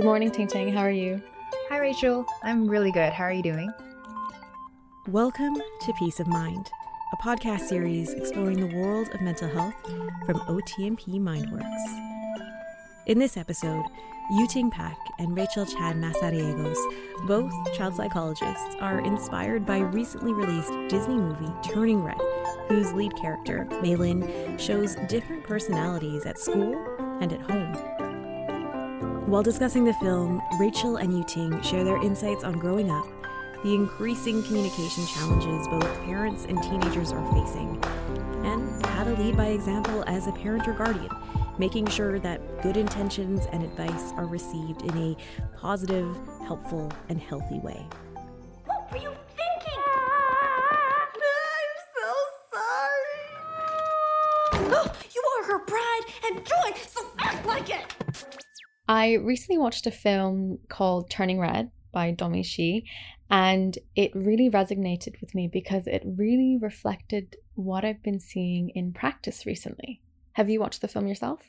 Good morning, Ting Ting. How are you? Hi, Rachel. I'm really good. How are you doing? Welcome to Peace of Mind, a podcast series exploring the world of mental health from OTMP MindWorX. In this episode, Yu Ting Pak and Rachel Chan Mazariegos, both child psychologists, are inspired by recently released Disney movie Turning Red, whose lead character, Meilin, shows different personalities at school and at home. While discussing the film, Rachel and Yu Ting share their insights on growing up, the increasing communication challenges both parents and teenagers are facing, and how to lead by example as a parent or guardian, making sure that good intentions and advice are received in a positive, helpful, and healthy way. I recently watched a film called Turning Red by Domee Shi, and it really resonated with me because it really reflected what I've been seeing in practice recently. Have you watched the film yourself?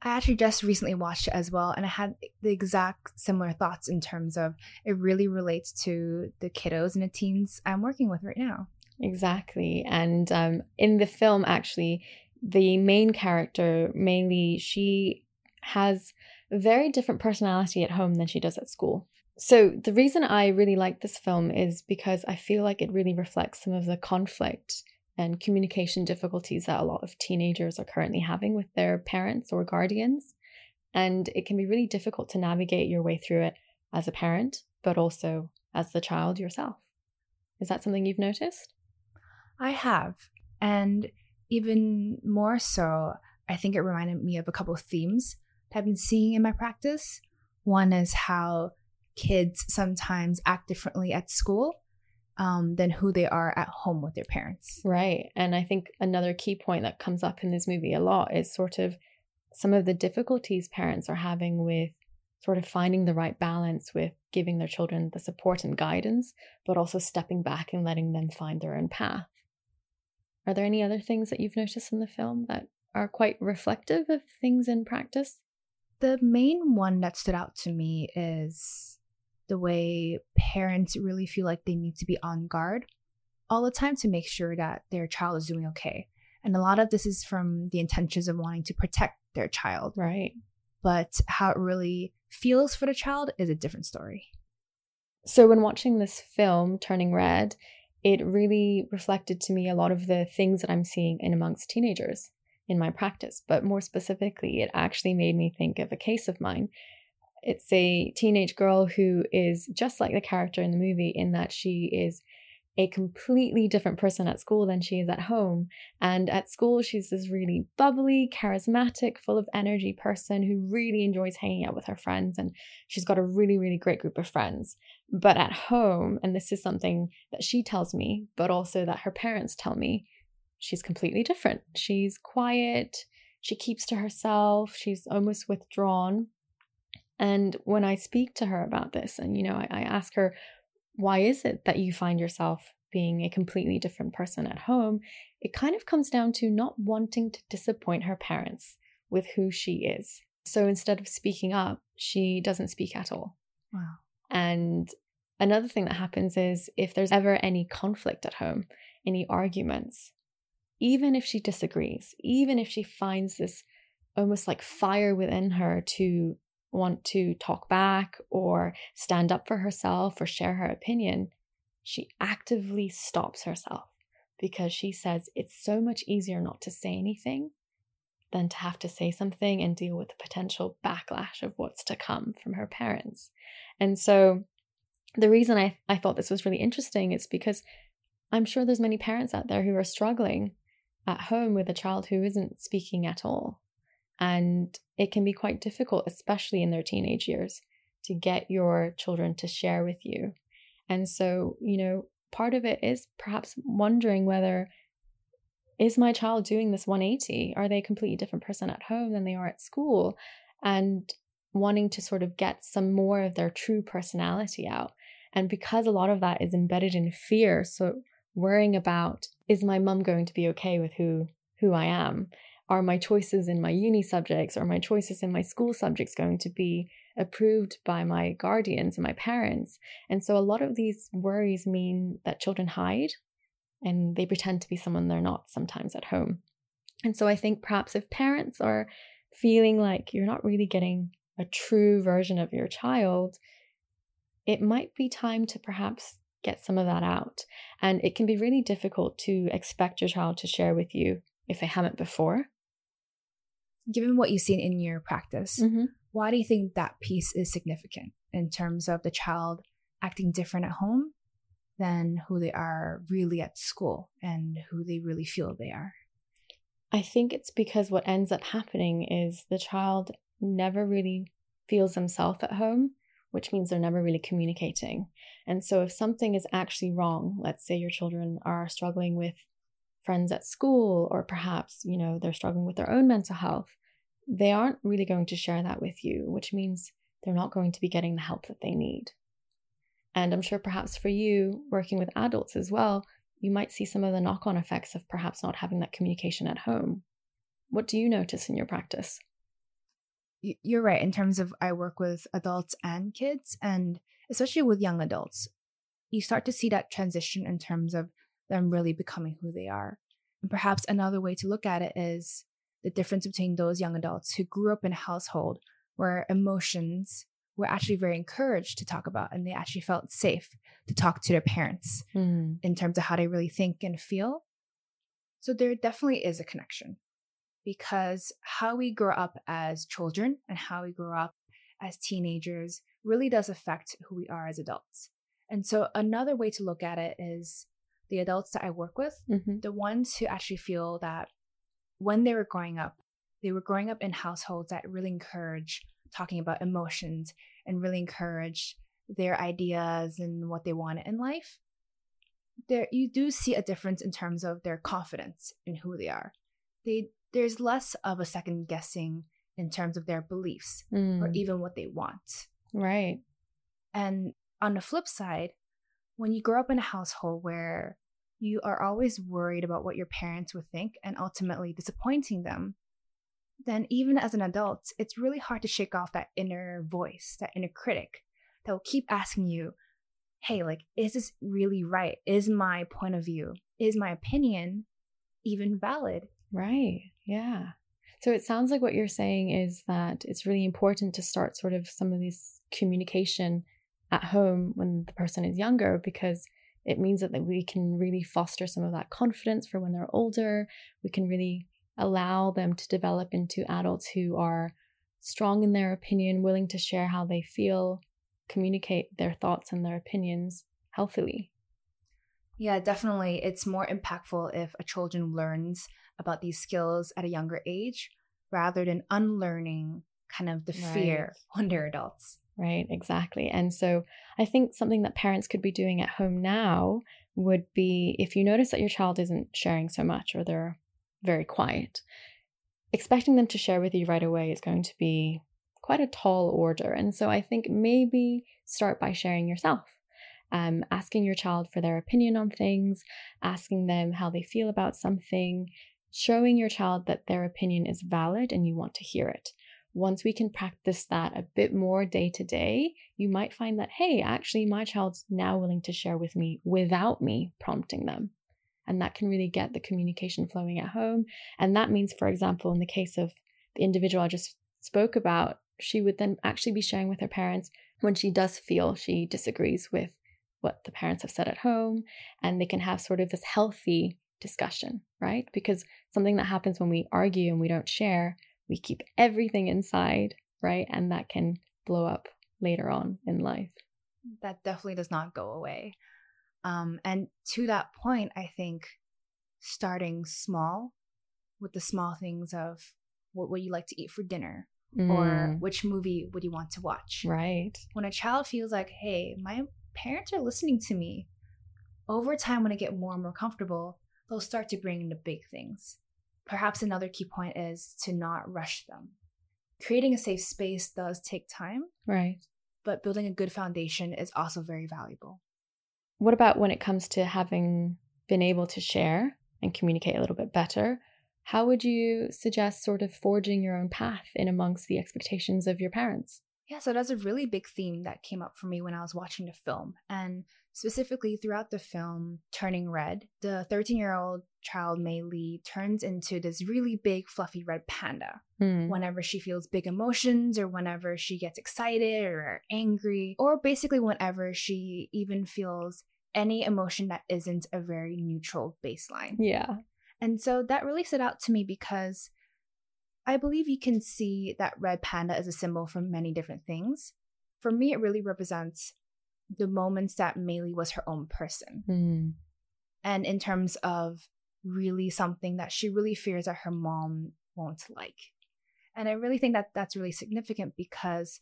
I actually just recently watched it as well, and I had the exact similar thoughts in terms of it really relates to the kiddos and the teens I'm working with right now. Exactly. And um, in the film, actually, the main character, Meilin, she has very different personality at home than she does at school. So, the reason I really like this film is because I feel like it really reflects some of the conflict and communication difficulties that a lot of teenagers are currently having with their parents or guardians. And it can be really difficult to navigate your way through it as a parent, but also as the child yourself. Is that something you've noticed? I have. And even more so, I think it reminded me of a couple of themes that I've been seeing in my practice. One is how kids sometimes act differently at school um, than who they are at home with their parents. Right. And I think another key point that comes up in this movie a lot is sort of some of the difficulties parents are having with sort of finding the right balance with giving their children the support and guidance, but also stepping back and letting them find their own path. Are there any other things that you've noticed in the film that are quite reflective of things in practice? The main one that stood out to me is the way parents really feel like they need to be on guard all the time to make sure that their child is doing okay. And a lot of this is from the intentions of wanting to protect their child. Right. But how it really feels for the child is a different story. So, when watching this film, Turning Red, it really reflected to me a lot of the things that I'm seeing in amongst teenagers in my practice. But more specifically, it actually made me think of a case of mine. It's a teenage girl who is just like the character in the movie, in that she is a completely different person at school than she is at home. And at school, she's this really bubbly, charismatic, full of energy person who really enjoys hanging out with her friends. And she's got a really, really great group of friends. But at home, and this is something that she tells me, but also that her parents tell me, she's completely different. She's quiet, she keeps to herself, she's almost withdrawn. And when I speak to her about this, and you know, I, I ask her, why is it that you find yourself being a completely different person at home? It kind of comes down to not wanting to disappoint her parents with who she is. So instead of speaking up, she doesn't speak at all. Wow. And another thing that happens is if there's ever any conflict at home, any arguments, even if she disagrees, even if she finds this almost like fire within her to want to talk back or stand up for herself or share her opinion, she actively stops herself because she says it's so much easier not to say anything than to have to say something and deal with the potential backlash of what's to come from her parents. And so the reason I, I thought this was really interesting is because I'm sure there's many parents out there who are struggling at home with a child who isn't speaking at all. And it can be quite difficult, especially in their teenage years, to get your children to share with you. And so, you know, part of it is perhaps wondering whether is my child doing this 180? Are they a completely different person at home than they are at school? And wanting to sort of get some more of their true personality out. And because a lot of that is embedded in fear, so worrying about is my mum going to be okay with who who I am? are my choices in my uni subjects or my choices in my school subjects going to be approved by my guardians and my parents? And so a lot of these worries mean that children hide and they pretend to be someone they're not sometimes at home. And so I think perhaps if parents are feeling like you're not really getting a true version of your child, it might be time to perhaps get some of that out. And it can be really difficult to expect your child to share with you if they haven't before. Given what you've seen in your practice, Mm-hmm. why do you think that piece is significant in terms of the child acting different at home than who they are really at school and who they really feel they are? I think it's because what ends up happening is the child never really feels himself at home, which means they're never really communicating. And so if something is actually wrong, let's say your children are struggling with friends at school or perhaps, you know, they're struggling with their own mental health, they aren't really going to share that with you, which means they're not going to be getting the help that they need. And I'm sure perhaps for you working with adults as well, you might see some of the knock on effects of perhaps not having that communication at home. What do you notice in your practice? You're right. In terms of, I work with adults and kids, and especially with young adults, you start to see that transition in terms of them really becoming who they are. And perhaps another way to look at it is the difference between those young adults who grew up in a household where emotions were actually very encouraged to talk about and they actually felt safe to talk to their parents Mm, in terms of how they really think and feel. So there definitely is a connection because how we grow up as children and how we grow up as teenagers really does affect who we are as adults. And so another way to look at it is the adults that I work with, mhm, the ones who actually feel that when they were growing up, they were growing up in households that really encourage talking about emotions and really encourage their ideas and what they want in life. There you do see a difference in terms of their confidence in who they are. They there's less of a second guessing in terms of their beliefs or mm, even what they want. right. And on the flip side, when you grow up in a household where you are always worried about what your parents would think and ultimately disappointing them, then even as an adult, it's really hard to shake off that inner voice, that inner critic that will keep asking you, hey, like, is this really right? Is my point of view, is my opinion even valid? Right. Yeah. So it sounds like what you're saying is that it's really important to start sort of some of this communication at home when the person is younger because it means that, that we can really foster some of that confidence for when they're older. We can really allow them to develop into adults who are strong in their opinion, willing to share how they feel, communicate their thoughts and their opinions healthily. Yeah, definitely. It's more impactful if a children learns about these skills at a younger age rather than unlearning kind of the fear when they're adults. Right, exactly. And so I think something that parents could be doing at home now would be if you notice that your child isn't sharing so much or they're very quiet, expecting them to share with you right away is going to be quite a tall order. And so I think maybe start by sharing yourself. Um, asking your child for their opinion on things, asking them how they feel about something, showing your child that their opinion is valid and you want to hear it once we can practice that a bit more day to day, you might find that, hey, actually, my child's now willing to share with me without me prompting them. And that can really get the communication flowing at home. And that means, for example, in the case of the individual I just spoke about, she would then actually be sharing with her parents when she does feel she disagrees with what the parents have said at home. And they can have sort of this healthy discussion, right? Because something that happens when we argue and we don't share we keep everything inside, right? And that can blow up later on in life. That definitely does not go away. Um, and to that point, I think starting small with the small things of what would you like to eat for dinner or Mm, which movie would you want to watch? right. When a child feels like, hey, my parents are listening to me, over time, when I get more and more comfortable, they'll start to bring in the big things. Perhaps another key point is to not rush them. Creating a safe space does take time, Right. but building a good foundation is also very valuable. What about when it comes to having been able to share and communicate a little bit better? how would you suggest sort of forging your own path in amongst the expectations of your parents? Yeah, so that's a really big theme that came up for me when I was watching the film. And specifically throughout the film, Turning Red, the 13 year old child Mei Li turns into this really big, fluffy red panda. Hmm. Whenever she feels big emotions, or whenever she gets excited or angry, or basically whenever she even feels any emotion that isn't a very neutral baseline. Yeah. And so that really stood out to me because I believe you can see that red panda as a symbol for many different things. For me, it really represents the moments that Li was her own person. Hmm. And in terms of really something that she really fears that her mom won't like. And I really think that that's really significant because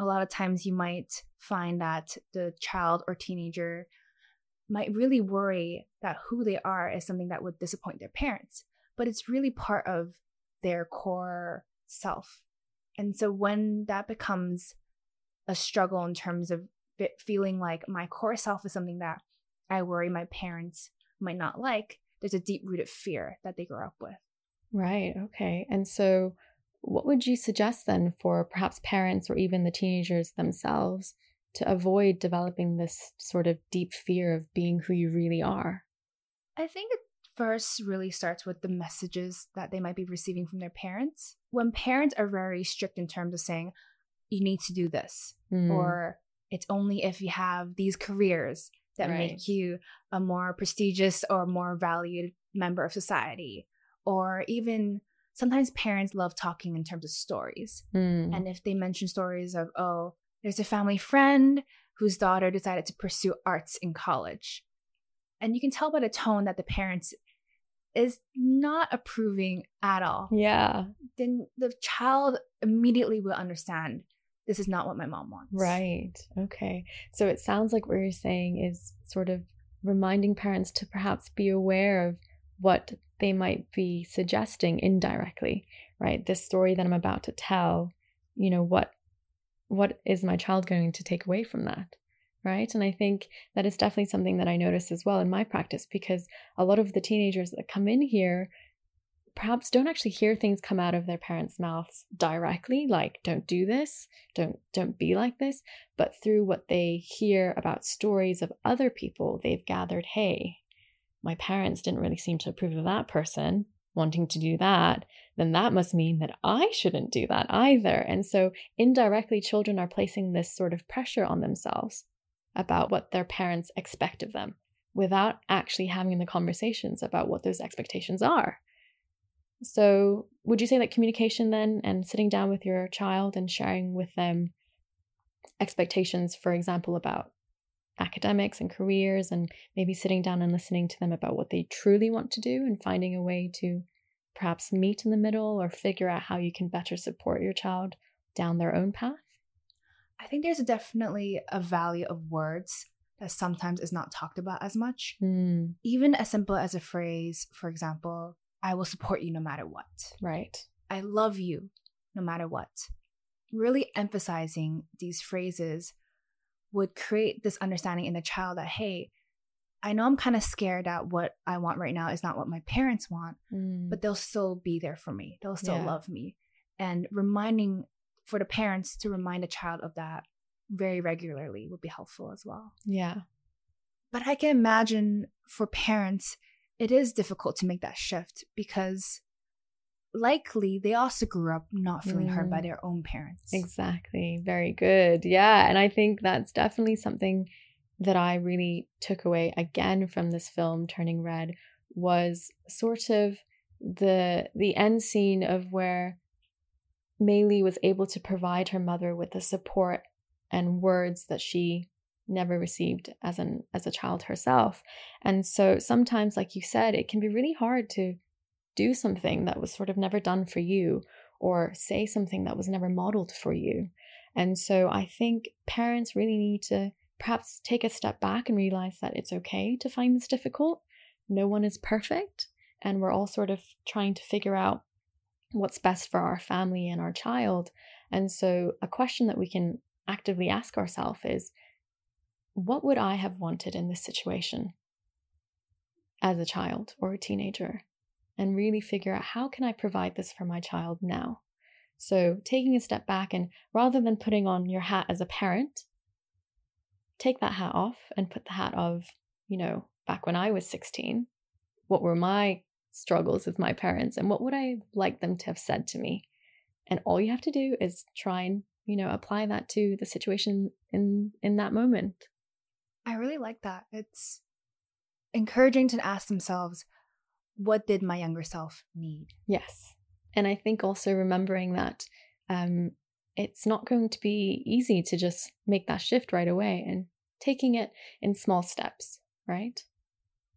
a lot of times you might find that the child or teenager might really worry that who they are is something that would disappoint their parents, but it's really part of their core self. And so when that becomes a struggle in terms of feeling like my core self is something that I worry my parents might not like, there's a deep rooted fear that they grow up with. Right. Okay. And so, what would you suggest then for perhaps parents or even the teenagers themselves to avoid developing this sort of deep fear of being who you really are? I think first really starts with the messages that they might be receiving from their parents. When parents are very strict in terms of saying, you need to do this, Hmm. or it's only if you have these careers that Right. make you a more prestigious or more valued member of society. Or even sometimes parents love talking in terms of stories. Hmm. And if they mention stories of, oh, there's a family friend whose daughter decided to pursue arts in college. And you can tell by the tone that the parents is not approving at all. yeah. Then the child immediately will understand this is not what my mom wants. Right. Okay. So it sounds like what you're saying is sort of reminding parents to perhaps be aware of what they might be suggesting indirectly, right? This story that I'm about to tell, you know, what what is my child going to take away from that? Right? And I think that is definitely something that I notice as well in my practice because a lot of the teenagers that come in here perhaps don't actually hear things come out of their parents' mouths directly like don't do this. Don't don't be like this. But through what they hear about stories of other people they've gathered hey my parents didn't really seem to approve of that person wanting to do that. Then that must mean that i shouldn't do that either. And so indirectly children are placing this sort of pressure on themselves about what their parents expect of them without actually having the conversations about what those expectations are so, would you say that communication then and sitting down with your child and sharing with them expectations, for example, about academics and careers, and maybe sitting down and listening to them about what they truly want to do and finding a way to perhaps meet in the middle or figure out how you can better support your child down their own path? I think there's definitely a value of words that sometimes is not talked about as much. Mm, Even as simple as a phrase, for example, I will support you no matter what. right. I love you no matter what. Really emphasizing these phrases would create this understanding in the child that, hey, I know I'm kind of scared that what I want right now is not what my parents want, Mm, but they'll still be there for me. They'll still Yeah. love me. And reminding for the parents to remind a child of that very regularly would be helpful as well. yeah. But I can imagine for parents, it is difficult to make that shift because likely they also grew up not feeling heard by Mm. their own parents. Exactly. Very good. Yeah. And I think that's definitely something that I really took away again from this film, Turning Red, was sort of the the end scene of where Li was able to provide her mother with the support and words that she never received as an as a child herself. And so sometimes, like you said, it can be really hard to do something that was sort of never done for you or say something that was never modeled for you. And so I think parents really need to perhaps take a step back and realize that it's okay to find this difficult. No one is perfect, and we're all sort of trying to figure out what's best for our family and our child. And so, a question that we can actively ask ourselves is what would I have wanted in this situation as a child or a teenager? and really figure out how can I provide this for my child now? So, taking a step back and rather than putting on your hat as a parent, take that hat off and put the hat of, you know, back when I was 16, what were my struggles with my parents and what would I like them to have said to me? And all you have to do is try and, you know, apply that to the situation in in that moment. I really like that. It's encouraging to ask themselves, what did my younger self need? Yes. And I think also remembering that um, it's not going to be easy to just make that shift right away and taking it in small steps, right?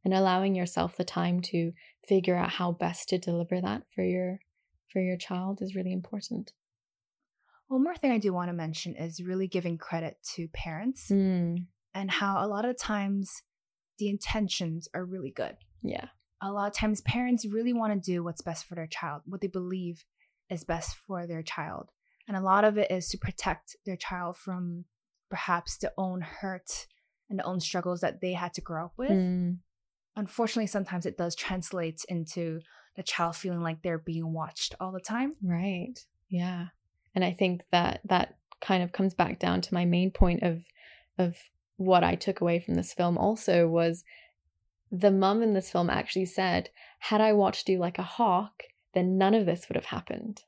And allowing yourself the time to figure out how best to deliver that for your for your child is really important. One more thing I do want to mention is really giving credit to parents Mm, and how a lot of times the intentions are really good. yeah. A lot of times parents really want to do what's best for their child, what they believe is best for their child. And a lot of it is to protect their child from perhaps the own hurt and the own struggles that they had to grow up with. Mm, Unfortunately, sometimes it does translate into the child feeling like they're being watched all the time. right. Yeah. And I think that that kind of comes back down to my main point of of what I took away from this film also was the mum in this film actually said, had I watched you like a hawk, then none of this would have happened.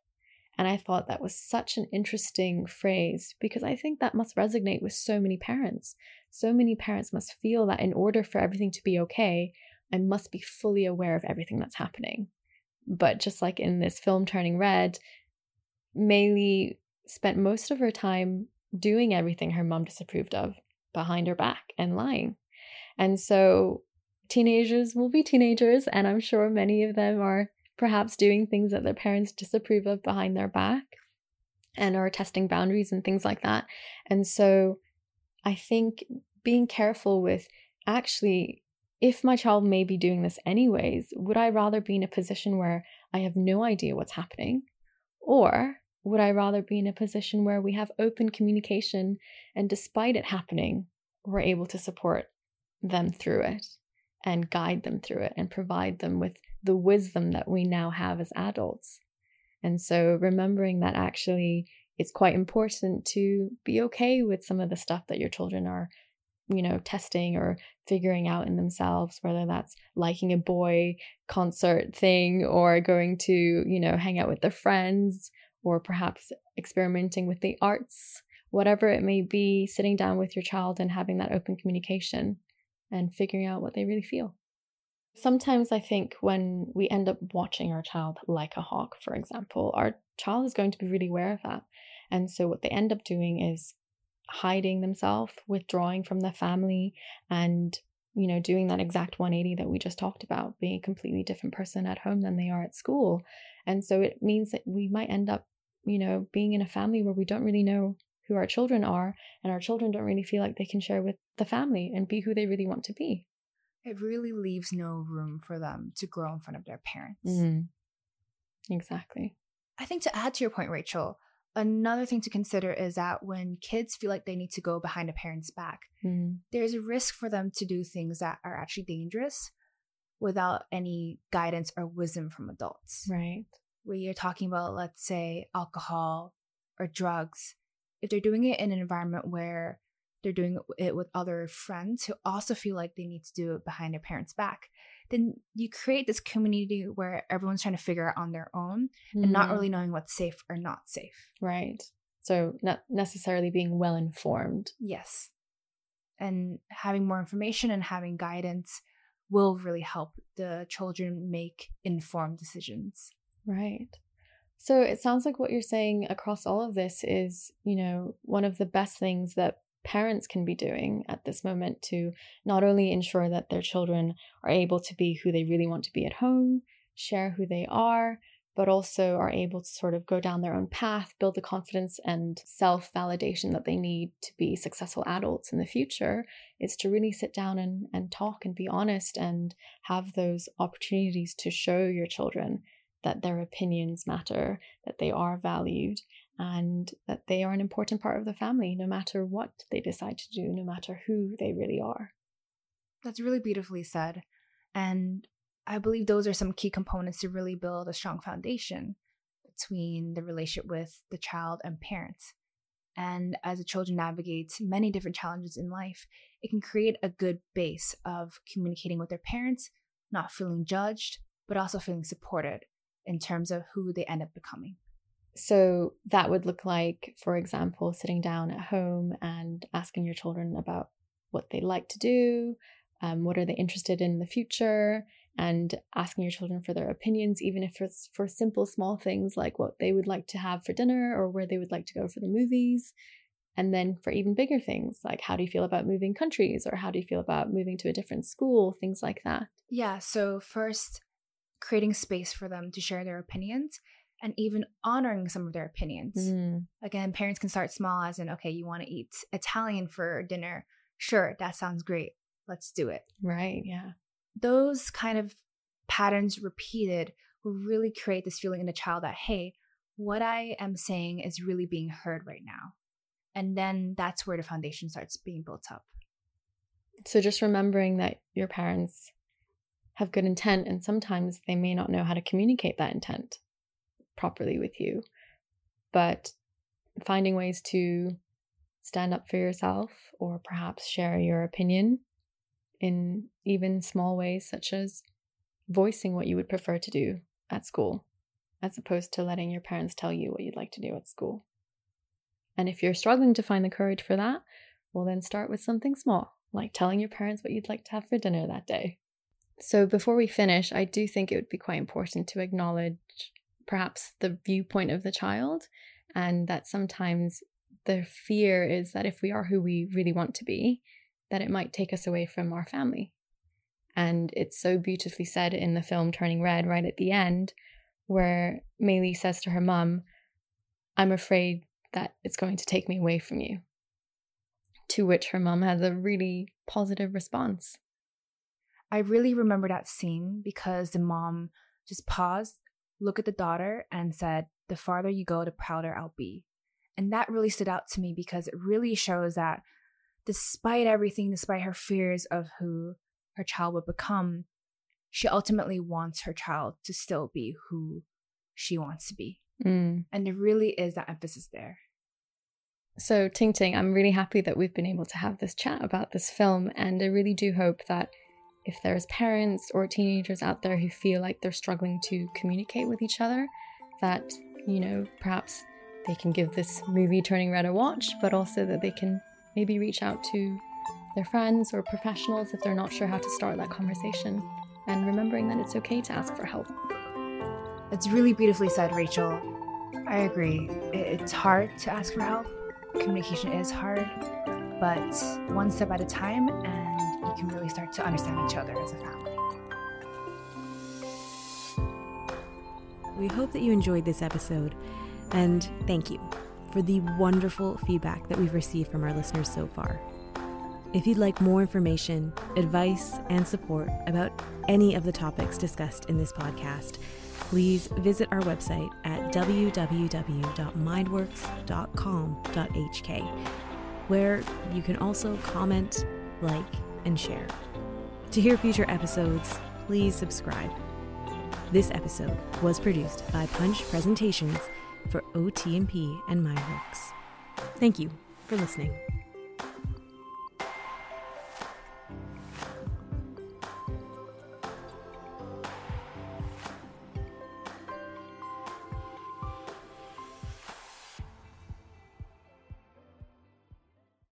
And I thought that was such an interesting phrase because I think that must resonate with so many parents. So many parents must feel that in order for everything to be okay, I must be fully aware of everything that's happening. But just like in this film Turning Red, Mei Lee spent most of her time doing everything her mom disapproved of behind her back and lying. And so teenagers will be teenagers, and I'm sure many of them are perhaps doing things that their parents disapprove of behind their back and are testing boundaries and things like that. And so I think being careful with actually, if my child may be doing this anyways, would I rather be in a position where I have no idea what's happening? Or would I rather be in a position where we have open communication and despite it happening, we're able to support them through it and guide them through it and provide them with the wisdom that we now have as adults? And so remembering that actually it's quite important to be okay with some of the stuff that your children are, you know, testing or figuring out in themselves, whether that's liking a boy concert thing or going to, you know, hang out with their friends or perhaps experimenting with the arts, whatever it may be, sitting down with your child and having that open communication and figuring out what they really feel. Sometimes I think when we end up watching our child like a hawk, for example, our child is going to be really aware of that. And so what they end up doing is hiding themselves, withdrawing from the family, and you know, doing that exact 180 that we just talked about, being a completely different person at home than they are at school. And so it means that we might end up, you know, being in a family where we don't really know who our children are, and our children don't really feel like they can share with the family and be who they really want to be. It really leaves no room for them to grow in front of their parents. Mm. Exactly. I think to add to your point, Rachel, another thing to consider is that when kids feel like they need to go behind a parent's back, Mm. there's a risk for them to do things that are actually dangerous without any guidance or wisdom from adults. Right. Where you're talking about, let's say, alcohol or drugs, if they're doing it in an environment where they're doing it with other friends who also feel like they need to do it behind their parents' back, then you create this community where everyone's trying to figure it on their own and not Mm. really knowing what's safe or not safe. Right. So not necessarily being well informed. Yes. And having more information and having guidance will really help the children make informed decisions. Right. So it sounds like what you're saying across all of this is, you know, one of the best things that parents can be doing at this moment to not only ensure that their children are able to be who they really want to be at home, share who they are, but also are able to sort of go down their own path, build the confidence and self validation that they need to be successful adults in the future, is to really sit down and, and talk and be honest and have those opportunities to show your children that their opinions matter, that they are valued, and that they are an important part of the family, no matter what they decide to do, no matter who they really are. That's really beautifully said. And I believe those are some key components to really build a strong foundation between the relationship with the child and parents. And as the children navigate many different challenges in life, it can create a good base of communicating with their parents, not feeling judged, but also feeling supported in terms of who they end up becoming. So that would look like, for example, sitting down at home and asking your children about what they like to do, um, what are they interested in, in the future, and asking your children for their opinions, even if it's for simple small things like what they would like to have for dinner or where they would like to go for the movies. And then for even bigger things, like how do you feel about moving countries or how do you feel about moving to a different school, things like that. Yeah, so first, creating space for them to share their opinions and even honoring some of their opinions. Mm. Again, parents can start small, as in, okay, you want to eat Italian for dinner. Sure, that sounds great. Let's do it. Right, yeah those kind of patterns repeated will really create this feeling in the child that, hey, what I am saying is really being heard right now. And then that's where the foundation starts being built up. So just remembering that your parents have good intent and sometimes they may not know how to communicate that intent properly with you. But finding ways to stand up for yourself or perhaps share your opinion in even small ways, such as voicing what you would prefer to do at school, as opposed to letting your parents tell you what you'd like to do at school. And if you're struggling to find the courage for that, well, then start with something small, like telling your parents what you'd like to have for dinner that day. So, before we finish, I do think it would be quite important to acknowledge perhaps the viewpoint of the child, and that sometimes the fear is that if we are who we really want to be, that it might take us away from our family. And it's so beautifully said in the film Turning Red, right at the end, where Mei Lee says to her mum, I'm afraid that it's going to take me away from you. To which her mum has a really positive response. I really remember that scene because the mom just paused, looked at the daughter, and said, The farther you go, the prouder I'll be. And that really stood out to me because it really shows that despite everything, despite her fears of who her child would become, she ultimately wants her child to still be who she wants to be. Mm. And there really is that emphasis there. So, Ting Ting, I'm really happy that we've been able to have this chat about this film. And I really do hope that if there's parents or teenagers out there who feel like they're struggling to communicate with each other, that, you know, perhaps they can give this movie Turning Red a watch, but also that they can maybe reach out to their friends or professionals if they're not sure how to start that conversation, and remembering that it's okay to ask for help. It's really beautifully said, Rachel. I agree. It's hard to ask for help. Communication is hard, but one step at a time, and can really start to understand each other as a family. We hope that you enjoyed this episode, and thank you for the wonderful feedback that we've received from our listeners so far. If you'd like more information, advice, and support about any of the topics discussed in this podcast, please visit our website at www.mindworks.com.hk, where you can also comment, like, and share. To hear future episodes, please subscribe. This episode was produced by Punch Presentations for OTMP and MindWorX. Thank you for listening.